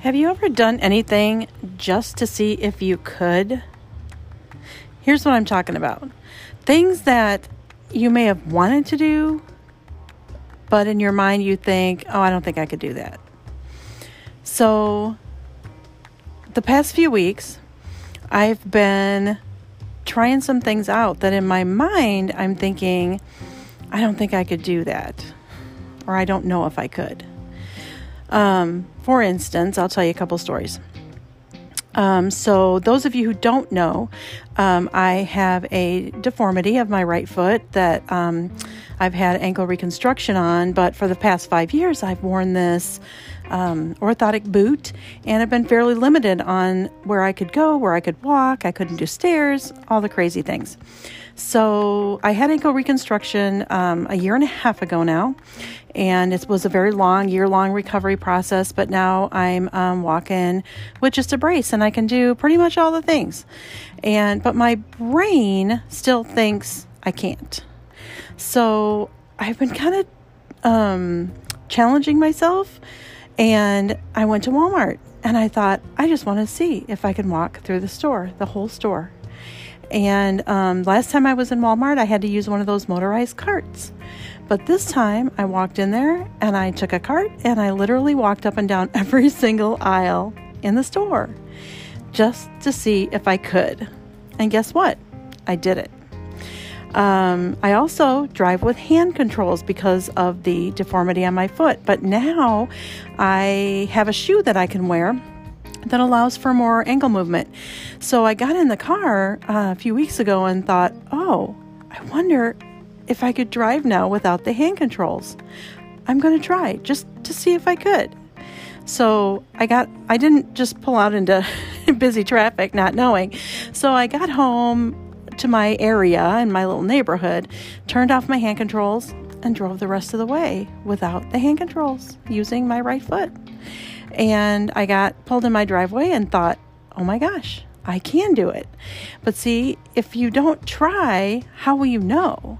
Have you ever done anything just to see if you could? Here's what I'm talking about things that you may have wanted to do, but in your mind you think, oh, I don't think I could do that. So, the past few weeks, I've been trying some things out that in my mind I'm thinking, I don't think I could do that, or I don't know if I could. Um, for instance, I'll tell you a couple stories. Um, so, those of you who don't know, um, I have a deformity of my right foot that um, I've had ankle reconstruction on, but for the past five years, I've worn this um, orthotic boot and I've been fairly limited on where I could go, where I could walk. I couldn't do stairs, all the crazy things. So I had ankle reconstruction um, a year and a half ago now, and it was a very long, year long recovery process. But now I'm um, walking with just a brace, and I can do pretty much all the things. And but my brain still thinks I can't. So I've been kind of um, challenging myself, and I went to Walmart and I thought I just want to see if I can walk through the store, the whole store. And um, last time I was in Walmart, I had to use one of those motorized carts. But this time I walked in there and I took a cart and I literally walked up and down every single aisle in the store just to see if I could. And guess what? I did it. Um, I also drive with hand controls because of the deformity on my foot, but now I have a shoe that I can wear that allows for more ankle movement. So I got in the car uh, a few weeks ago and thought, oh, I wonder if I could drive now without the hand controls. I'm going to try just to see if I could. So I got, I didn't just pull out into busy traffic not knowing. So I got home to my area in my little neighborhood, turned off my hand controls, and drove the rest of the way without the hand controls using my right foot. And I got pulled in my driveway and thought, oh my gosh, I can do it. But see, if you don't try, how will you know?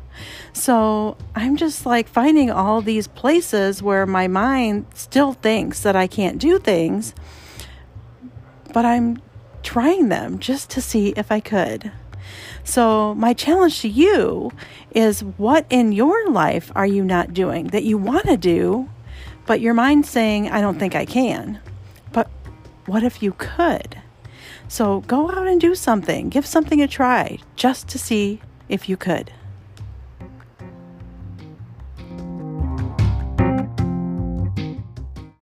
So I'm just like finding all these places where my mind still thinks that I can't do things, but I'm trying them just to see if I could. So, my challenge to you is what in your life are you not doing that you want to do, but your mind's saying, I don't think I can. But what if you could? So go out and do something, give something a try just to see if you could.